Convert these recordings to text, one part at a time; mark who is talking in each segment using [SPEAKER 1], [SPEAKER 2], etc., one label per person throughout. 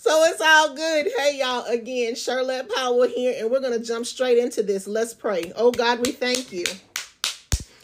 [SPEAKER 1] So it's all good. Hey, y'all, again, Charlotte Powell here, and we're going to jump straight into this. Let's pray. Oh, God, we thank you.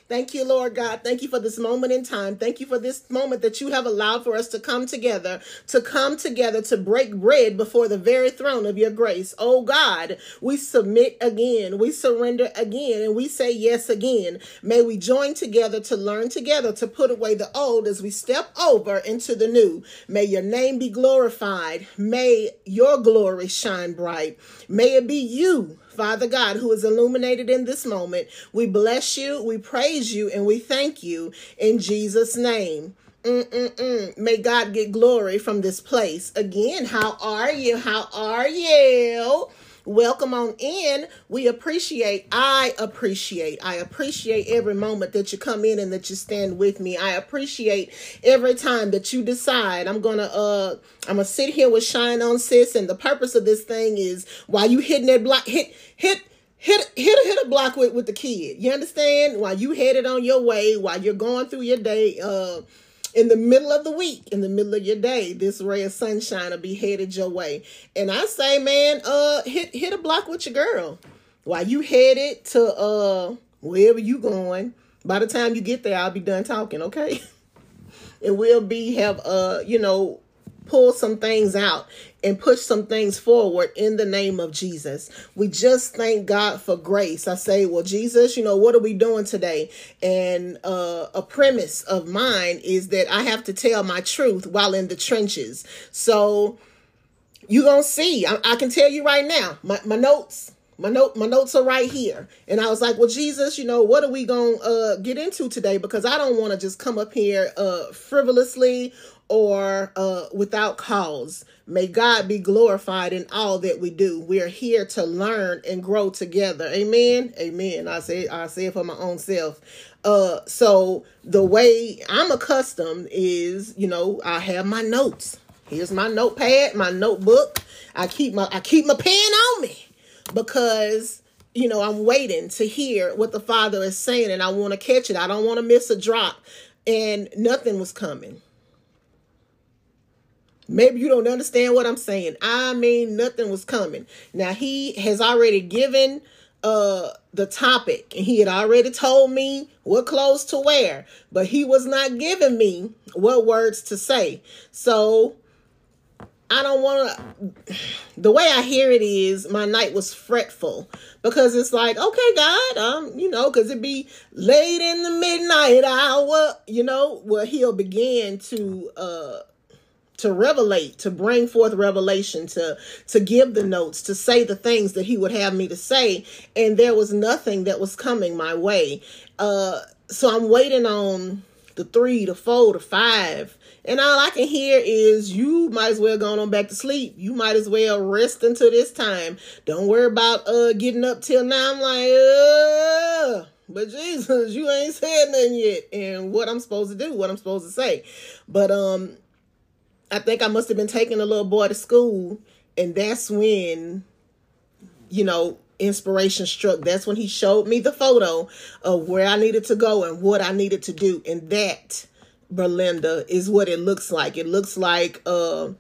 [SPEAKER 1] Thank you, Lord God. Thank you for this moment in time. Thank you for this moment that you have allowed for us to come together, to come together to break bread before the very throne of your grace. Oh God, we submit again. We surrender again and we say yes again. May we join together to learn together to put away the old as we step over into the new. May your name be glorified. May your glory shine bright. May it be you Father God, who is illuminated in this moment, we bless you, we praise you, and we thank you in Jesus' name. Mm-mm-mm. May God get glory from this place. Again, how are you? How are you? Welcome on in. We appreciate, I appreciate, I appreciate every moment that you come in and that you stand with me. I appreciate every time that you decide I'm gonna uh I'm gonna sit here with Shine On Sis, and the purpose of this thing is while you hitting that block, hit hit hit hit hit a block with with the kid. You understand? While you headed on your way, while you're going through your day, uh in the middle of the week, in the middle of your day, this ray of sunshine will be headed your way. And I say, man, uh, hit hit a block with your girl while you headed to uh wherever you going. By the time you get there, I'll be done talking. Okay, and we'll be have uh you know pull some things out and push some things forward in the name of Jesus. We just thank God for grace. I say, well, Jesus, you know, what are we doing today? And uh, a premise of mine is that I have to tell my truth while in the trenches. So you're going to see. I, I, can tell you right now, my, my notes. My note, my notes are right here, and I was like, "Well, Jesus, you know, what are we gonna uh, get into today? Because I don't want to just come up here uh, frivolously or uh, without cause. May God be glorified in all that we do. We are here to learn and grow together. Amen. Amen. I say I say it for my own self. Uh, so the way I'm accustomed is, you know, I have my notes. Here's my notepad, my notebook. I keep my I keep my pen on me because you know I'm waiting to hear what the Father is saying, and I want to catch it. I don't want to miss a drop. And nothing was coming Maybe you don't understand what I'm saying. I mean, nothing was coming. Now he has already given uh the topic and he had already told me what clothes to wear, but he was not giving me what words to say. So I don't want to. The way I hear it is, my night was fretful because it's like, okay, God, um, you know, because it be late in the midnight hour, you know, where he'll begin to uh to revelate to bring forth revelation to to give the notes to say the things that he would have me to say. And there was nothing that was coming my way. Uh so i'm waiting on the three the four the five. And all i can hear is you might as well go on back to sleep. You might as well rest until this time. Don't worry about uh getting up till now. I'm like uh but jesus you ain't said nothing yet and what i'm supposed to do what i'm supposed to say. But um I think I must have been taking a little boy to school, and that's when, you know, inspiration struck. That's when he showed me the photo of where I needed to go and what I needed to do. And that, Berlinda, is what it looks like. It looks like uh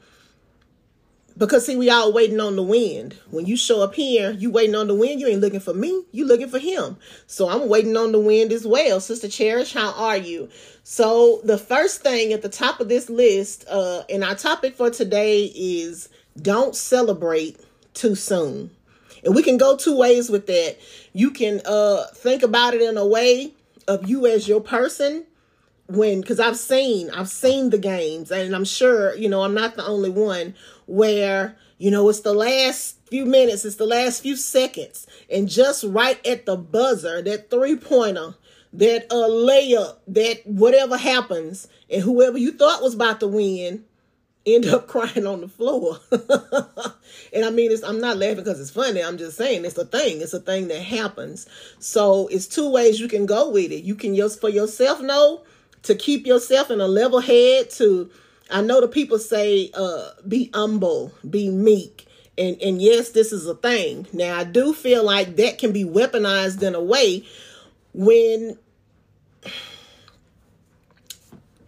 [SPEAKER 1] because see, we all waiting on the wind. When you show up here, you waiting on the wind. You ain't looking for me. You looking for him. So I'm waiting on the wind as well. Sister Cherish, how are you? So the first thing at the top of this list, uh, and our topic for today is don't celebrate too soon. And we can go two ways with that. You can uh think about it in a way of you as your person when because I've seen I've seen the games and I'm sure you know I'm not the only one where you know it's the last few minutes it's the last few seconds. And just right at the buzzer that three pointer that uh layup that whatever happens and whoever you thought was about to win end up crying on the floor. And I mean it's I'm not laughing because it's funny I'm just saying it's a thing it's a thing that happens. So it's two ways you can go with it. You can just for yourself know to keep yourself in a level head to I know the people say uh be humble, be meek. And and yes, this is a thing. Now I do feel like that can be weaponized in a way when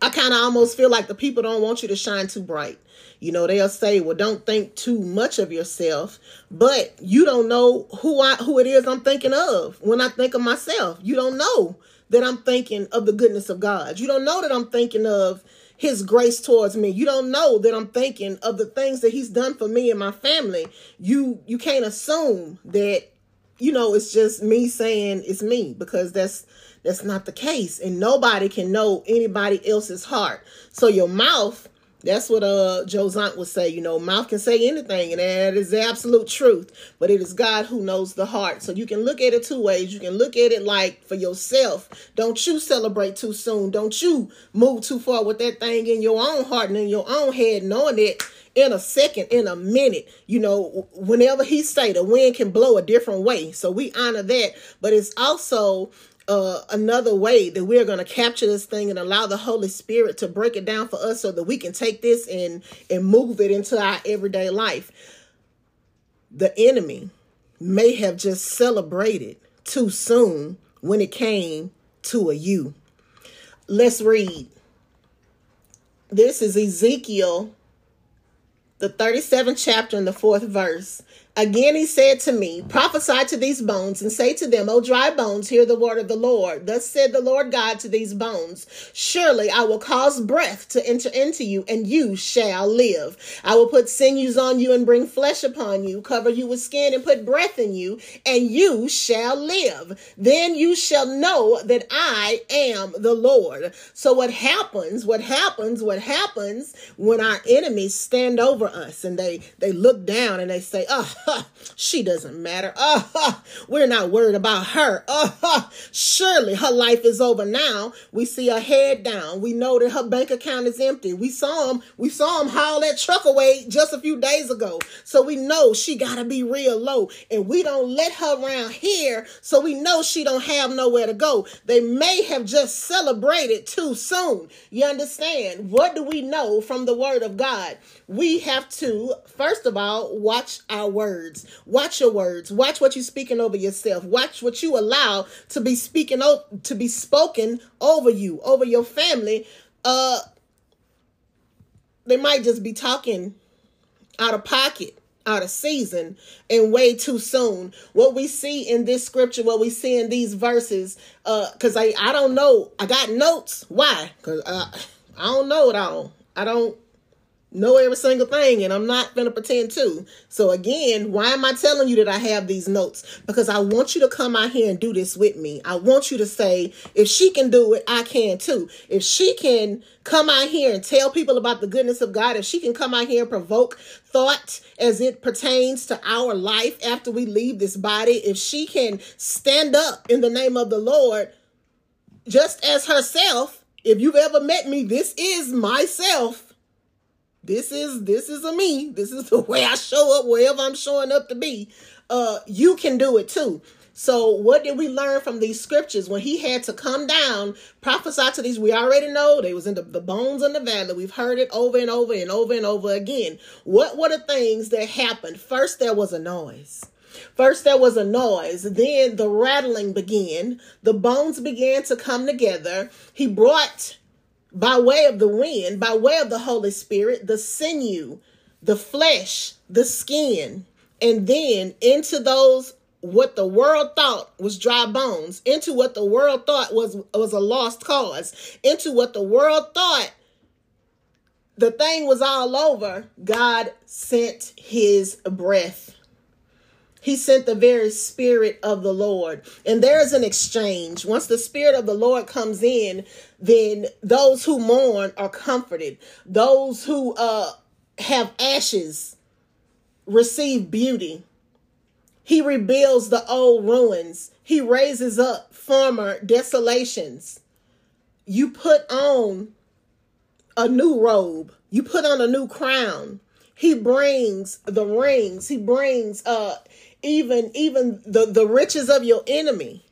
[SPEAKER 1] I kind of almost feel like the people don't want you to shine too bright. You know, they'll say, "Well, don't think too much of yourself," but you don't know who I who it is I'm thinking of when I think of myself. You don't know that I'm thinking of the goodness of God. You don't know that I'm thinking of his grace towards me. You don't know that I'm thinking of the things that he's done for me and my family. You you can't assume that you know it's just me saying it's me because that's that's not the case and nobody can know anybody else's heart. So your mouth that's what uh Zant would say, you know, mouth can say anything, and that is the absolute truth. But it is God who knows the heart. So you can look at it two ways. You can look at it like for yourself. Don't you celebrate too soon. Don't you move too far with that thing in your own heart and in your own head, knowing it in a second, in a minute. You know, whenever he say the wind can blow a different way. So we honor that. But it's also uh, another way that we're going to capture this thing and allow the Holy Spirit to break it down for us so that we can take this and and move it into our everyday life. The enemy may have just celebrated too soon when it came to a you. Let's read. This is Ezekiel, the 37th chapter and the fourth verse. Again, he said to me, Prophesy to these bones and say to them, O dry bones, hear the word of the Lord. Thus said the Lord God to these bones Surely I will cause breath to enter into you, and you shall live. I will put sinews on you and bring flesh upon you, cover you with skin and put breath in you, and you shall live. Then you shall know that I am the Lord. So, what happens, what happens, what happens when our enemies stand over us and they, they look down and they say, Oh, she doesn't matter. Uh, we're not worried about her. Uh, surely her life is over now. We see her head down. We know that her bank account is empty. We saw him. We saw him haul that truck away just a few days ago. So we know she got to be real low. And we don't let her around here. So we know she don't have nowhere to go. They may have just celebrated too soon. You understand? What do we know from the word of God? We have to, first of all, watch our words words. Watch your words. Watch what you're speaking over yourself. Watch what you allow to be speaking to be spoken over you, over your family. Uh they might just be talking out of pocket out of season and way too soon. What we see in this scripture, what we see in these verses, uh, cause I, I don't know. I got notes. Why? Cause uh, I don't know it all. I don't know every single thing and I'm not going to pretend to. So again, why am I telling you that I have these notes? Because I want you to come out here and do this with me. I want you to say, if she can do it, I can too. If she can come out here and tell people about the goodness of God, if she can come out here and provoke thought as it pertains to our life after we leave this body, if she can stand up in the name of the Lord just as herself, if you've ever met me, this is myself this is this is a me. This is the way I show up wherever I'm showing up to be. Uh, you can do it too. So, what did we learn from these scriptures when he had to come down, prophesy to these? We already know they was in the, the bones in the valley. We've heard it over and over and over and over again. What were the things that happened? First, there was a noise. First, there was a noise. Then the rattling began. The bones began to come together. He brought by way of the wind, by way of the Holy Spirit, the sinew, the flesh, the skin, and then into those what the world thought was dry bones, into what the world thought was was a lost cause, into what the world thought the thing was all over, God sent his breath. He sent the very spirit of the Lord. And there is an exchange. Once the spirit of the Lord comes in, then those who mourn are comforted. Those who uh, have ashes receive beauty. He rebuilds the old ruins. He raises up former desolations. You put on a new robe. You put on a new crown. He brings the rings. He brings uh even even the the riches of your enemy.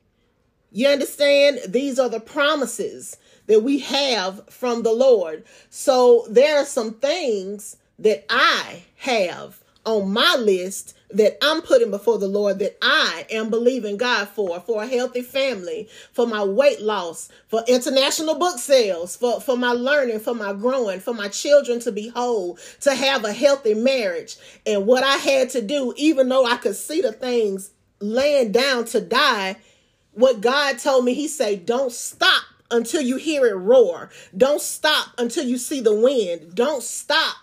[SPEAKER 1] You understand? These are the promises that we have from the lord. So there are some things that i have on my list that I'm putting before the Lord that I am believing God for, for a healthy family, for my weight loss, for international book sales, for, for my learning, for my growing, for my children to be whole, to have a healthy marriage. And what I had to do, even though I could see the things laying down to die, what God told me, He said, don't stop until you hear it roar. Don't stop until you see the wind. Don't stop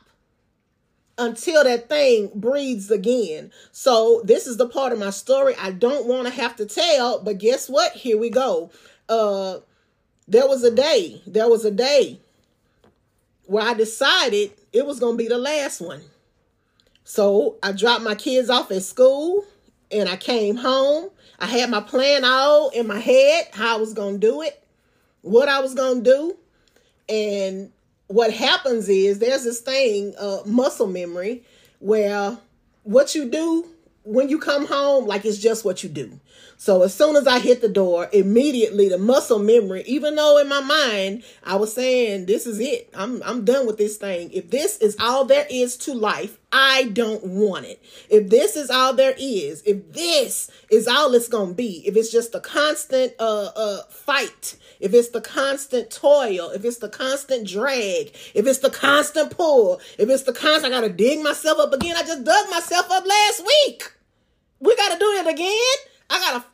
[SPEAKER 1] until that thing breathes again. So this is the part of my story I don't want to have to tell, but guess what? Here we go. Uh there was a day, there was a day where I decided it was going to be the last one. So I dropped my kids off at school and I came home. I had my plan all in my head, how I was going to do it, what I was going to do. And what happens is there's this thing, uh, muscle memory, where what you do when you come home, like it's just what you do. So as soon as I hit the door, immediately the muscle memory, even though in my mind I was saying, this is it. I'm I'm done with this thing. If this is all there is to life, I don't want it. If this is all there is, if this is all it's gonna be, if it's just a constant uh uh fight, if it's the constant toil, if it's the constant drag, if it's the constant pull, if it's the constant I gotta dig myself up again. I just dug myself up last week. We gotta do it again. I gotta.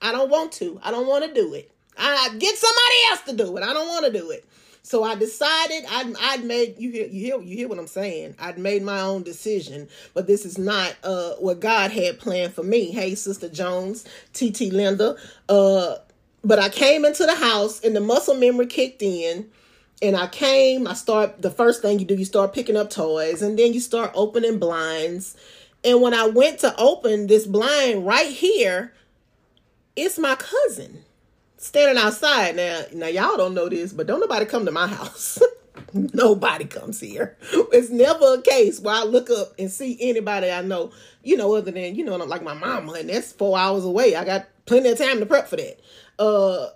[SPEAKER 1] I don't want to. I don't want to do it. I get somebody else to do it. I don't want to do it. So I decided I'd, I'd made you hear you hear you hear what I'm saying. I'd made my own decision, but this is not uh what God had planned for me. Hey, Sister Jones, TT Linda. Uh, but I came into the house and the muscle memory kicked in. And I came, I start the first thing you do, you start picking up toys, and then you start opening blinds. And when I went to open this blind right here, it's my cousin standing outside. Now, now y'all don't know this, but don't nobody come to my house. nobody comes here. It's never a case where I look up and see anybody I know, you know, other than, you know, like my mama, and that's four hours away. I got plenty of time to prep for that. Uh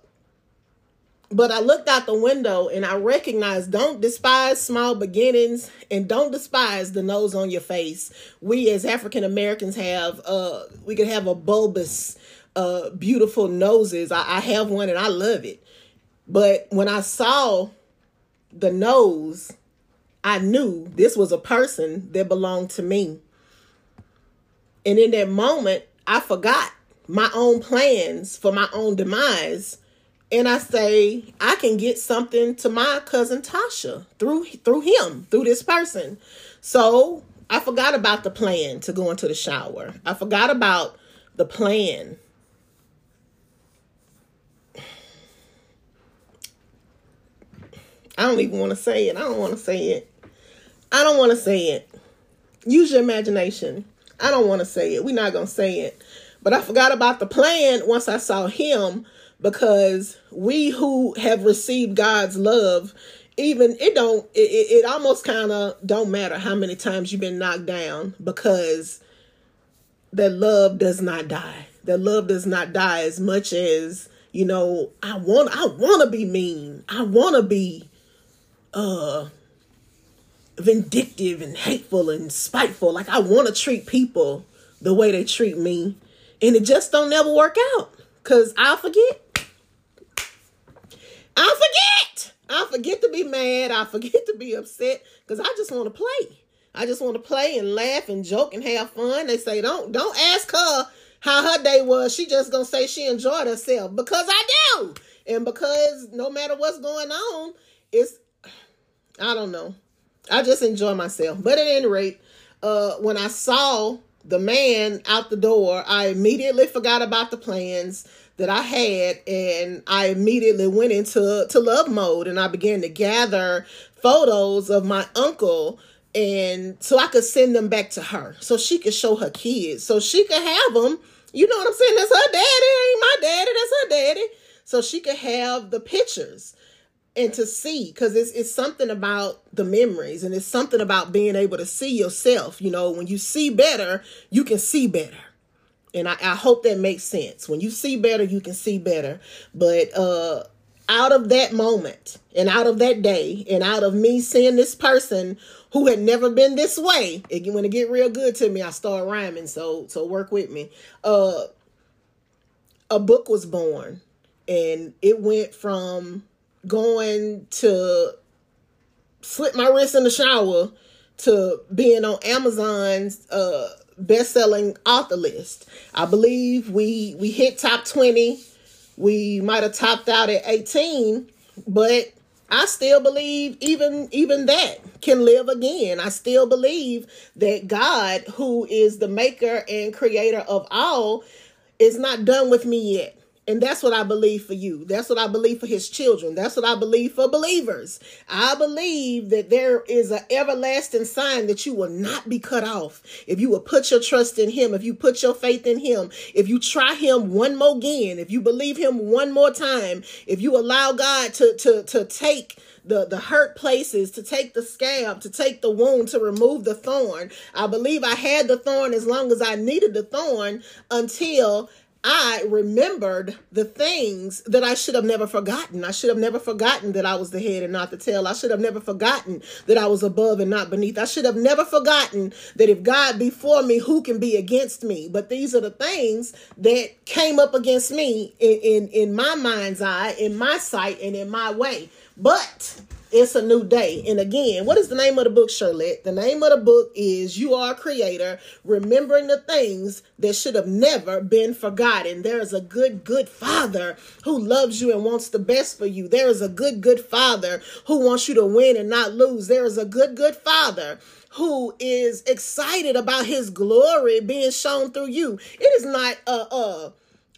[SPEAKER 1] but I looked out the window and I recognized don't despise small beginnings and don't despise the nose on your face. We as African Americans have uh we could have a bulbous uh, beautiful noses. I, I have one and I love it. But when I saw the nose, I knew this was a person that belonged to me. And in that moment, I forgot my own plans for my own demise. And I say, I can get something to my cousin Tasha through through him, through this person. So I forgot about the plan to go into the shower. I forgot about the plan I don't even want to say it. I don't want to say it. I don't want to say it. Use your imagination. I don't want to say it. We're not going to say it. But I forgot about the plan once I saw him because we who have received God's love, even it don't, it, it almost kind of don't matter how many times you've been knocked down because that love does not die. That love does not die as much as, you know, I want, I want to be mean. I want to be uh vindictive and hateful and spiteful. Like I want to treat people the way they treat me. And it just don't never work out. Cause I forget. I forget. I forget to be mad. I forget to be upset. Cause I just want to play. I just want to play and laugh and joke and have fun. They say, don't don't ask her how her day was. She just gonna say she enjoyed herself. Because I do. And because no matter what's going on, it's I don't know. I just enjoy myself. But at any rate, uh, when I saw the man out the door, I immediately forgot about the plans that I had and I immediately went into to love mode and I began to gather photos of my uncle and so I could send them back to her so she could show her kids so she could have them you know what I'm saying? That's her daddy. Ain't my daddy. That's her daddy. So she could have the pictures and to see because it's, it's something about the memories and it's something about being able to see yourself you know when you see better you can see better and I, I hope that makes sense when you see better you can see better but uh out of that moment and out of that day and out of me seeing this person who had never been this way. It, when it get real good to me, I start rhyming. So so work with me. Uh, a book was born, and it went from going to slip my wrist in the shower to being on Amazon's uh best-selling author list. I believe we we hit top 20. We might have topped out at 18, but I still believe even even that can live again. I still believe that God, who is the maker and creator of all, is not done with me yet. And that's what I believe for you. That's what I believe for his children. That's what I believe for believers. I believe that there is an everlasting sign that you will not be cut off. If you will put your trust in him, if you put your faith in him, if you try him one more again, if you believe him one more time, if you allow God to, to, to take the, the hurt places, to take the scab, to take the wound, to remove the thorn. I believe I had the thorn as long as I needed the thorn until I remembered the things that I should have never forgotten. I should have never forgotten that I was the head and not the tail. I should have never forgotten that I was above and not beneath. I should have never forgotten that if God be for me, who can be against me? But these are the things that came up against me in, in, in my mind's eye, in my sight, and in my way. But it's a new day. And again, what is the name of the book, Charlotte? The name of the book is You Are a Creator, Remembering the Things That Should Have Never Been Forgotten. There is a good, good Father who loves you and wants the best for you. There is a good, good Father who wants you to win and not lose. There is a good, good Father who is excited about his glory being shown through you. It is not uh, uh,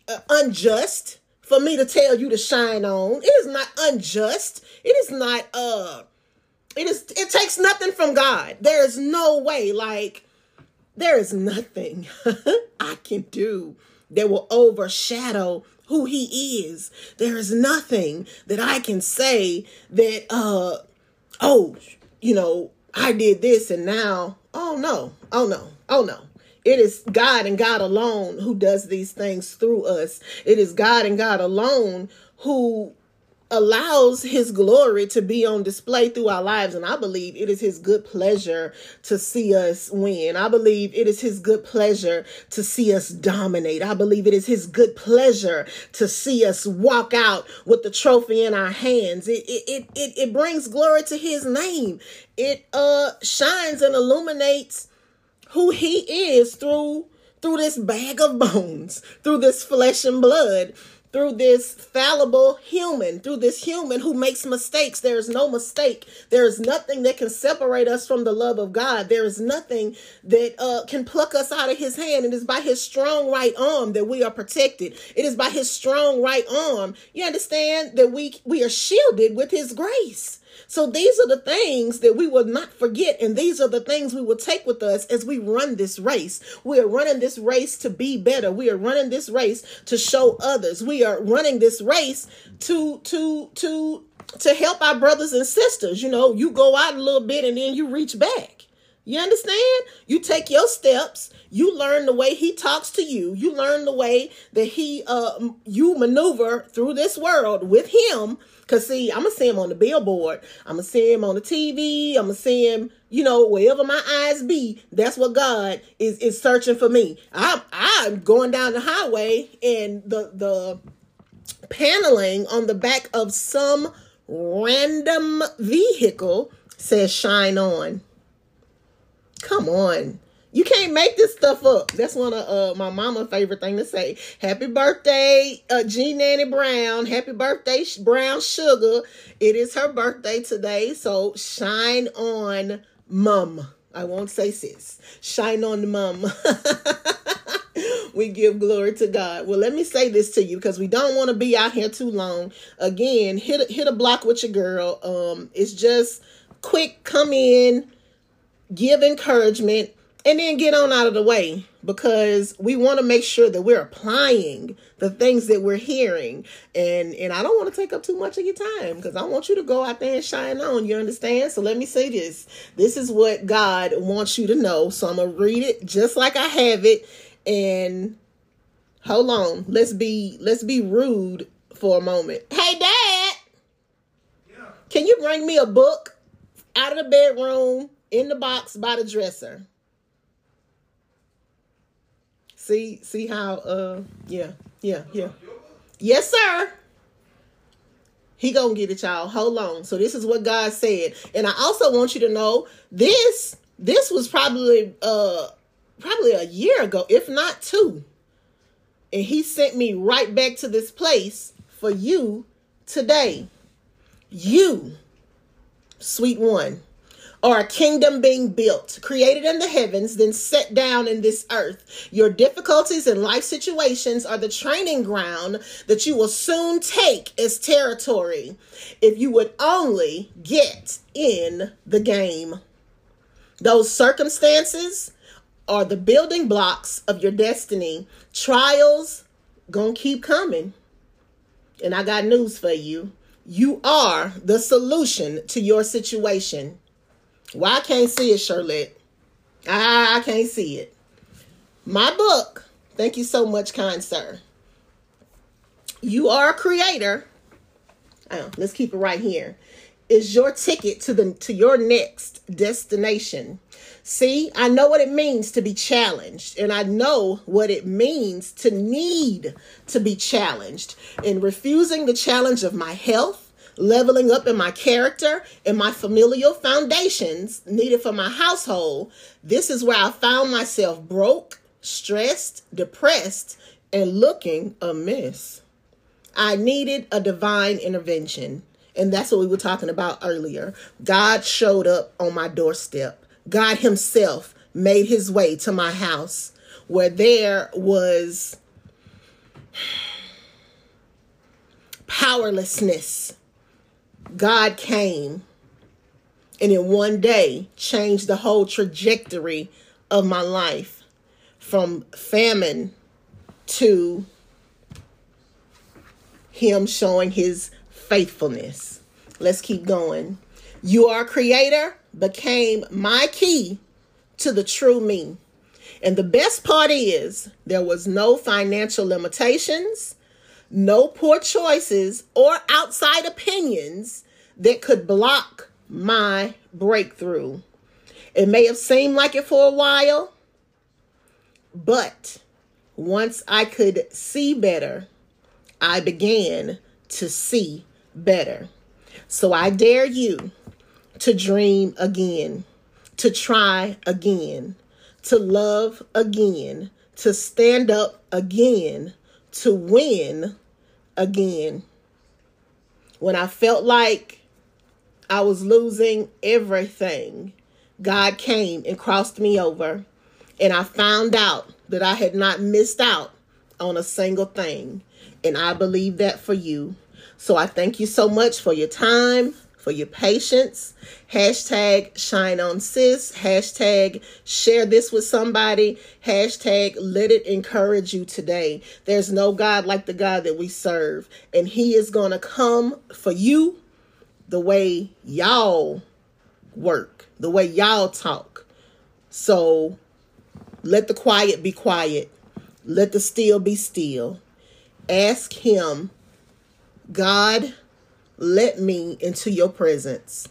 [SPEAKER 1] uh unjust for me to tell you to shine on. It is not unjust. It is not uh it is it takes nothing from God. There is no way like there is nothing I can do that will overshadow who he is. There is nothing that I can say that uh oh, you know, I did this and now oh no. Oh no. Oh no. It is God and God alone who does these things through us. It is God and God alone who allows his glory to be on display through our lives. And i believe it is his good pleasure to see us win. I believe it is his good pleasure to see us dominate. I believe it is his good pleasure to see us walk out with the trophy in our hands. It it it, it, it brings glory to his name. It uh shines and illuminates who he is through through this bag of bones, through this flesh and blood, through this fallible human, through this human who makes mistakes. There is no mistake. There is nothing that can separate us from the love of God. There is nothing that uh, can pluck us out of his hand. It is by his strong right arm that we are protected. It is by his strong right arm. You understand that we we are shielded with his grace. So these are the things that we will not forget, and these are the things we will take with us as we run this race. We are running this race to be better. We are running this race to show others. We are running this race to to to to help our brothers and sisters. You know, you go out a little bit and then you reach back. You understand? You take your steps. You learn the way he talks to you. You learn the way that he uh you maneuver through this world with him Cause see, I'm gonna see him on the billboard. I'm gonna see him on the TV. I'm gonna see him, you know, wherever my eyes be. That's what God is is searching for me. I'm I'm going down the highway and the the paneling on the back of some random vehicle says shine on. Come on. You can't make this stuff up. That's one of uh, my mama's favorite thing to say. Happy birthday, uh, G Nanny Brown. Happy birthday, Brown Sugar. It is her birthday today, so shine on, mum. I won't say sis. Shine on, mum. we give glory to God. Well, let me say this to you because we don't want to be out here too long. Again, hit a, hit a block with your girl. Um, it's just quick. Come in, give encouragement and then get on out of the way because we want to make sure that we're applying the things that we're hearing. And and I don't want to take up too much of your time because I want you to go out there and shine on you understand? So let me say this. This is what God wants you to know. So I'm going to read it just like I have it. And hold on. Let's be let's be rude for a moment. Hey dad! Yeah. can you bring me a book out of the bedroom in the box by the dresser. See, see how uh yeah, yeah, yeah. Yes, sir. He gonna get it, y'all. Hold on. So this is what God said. And I also want you to know this this was probably uh probably a year ago, if not two. And he sent me right back to this place for you today. You, sweet one, are a kingdom being built, created in the heavens, then set down in this earth. Your difficulties and life situations are the training ground that you will soon take as territory if you would only get in the game. Those circumstances are the building blocks of your destiny. Trials gonna keep coming. And I got news for you. You are the solution to your situation. Well, I can't see it, Charlotte. I, I can't see it. My book, thank you so much, kind sir. You are a creator. Oh, let's keep it right here. Is your ticket to the to your next destination. See, I know what it means to be challenged, and I know what it means to need to be challenged. In refusing the challenge of my health, leveling up in my character and my familial foundations needed for my household, this is where I found myself broke, stressed, depressed, and looking amiss. I needed a divine intervention. And that's what we were talking about earlier. God showed up on my doorstep. God Himself made His way to my house where there was powerlessness. God came and in one day changed the whole trajectory of my life from famine to Him showing His faithfulness. Let's keep going. You are creator became my key to the true me. And the best part is there was no financial limitations, no poor choices, or outside opinions that could block my breakthrough. It may have seemed like it for a while, but once I could see better, I began to see better. So I dare you to dream again, to try again, to love again, to stand up again, to win again. When I felt like I was losing everything, God came and crossed me over, and I found out that I had not missed out on a single thing. And I believe that for you. So I thank you so much for your time, for your patience. Hashtag shine on sis. Hashtag share this with somebody. Hashtag let it encourage you today. There's no God like the God that we serve. And he is going to come for you the way y'all work, the way y'all talk. So let the quiet be quiet. Let the still be still. Ask him God, let me into your presence.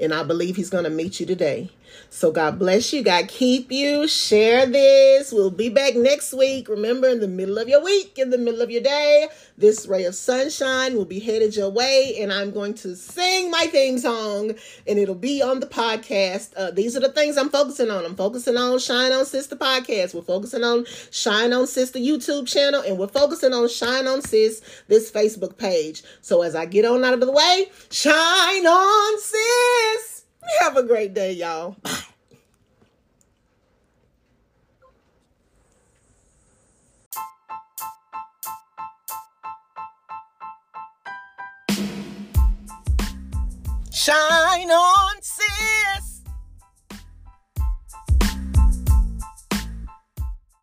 [SPEAKER 1] And I believe he's going to meet you today. So God bless you. God keep you. Share this. We'll be back next week. Remember, in the middle of your week, in the middle of your day, this ray of sunshine will be headed your way. And I'm going to sing my theme song and it'll be on the podcast. Uh, these are the things I'm focusing on. I'm focusing on Shine On Sister podcast. We're focusing on Shine On Sister YouTube channel. And we're focusing on Shine On Sis, this Facebook page. So as I get on out of the way, Shine On Sis. Have a great day, y'all. Bye. Shine on, sis.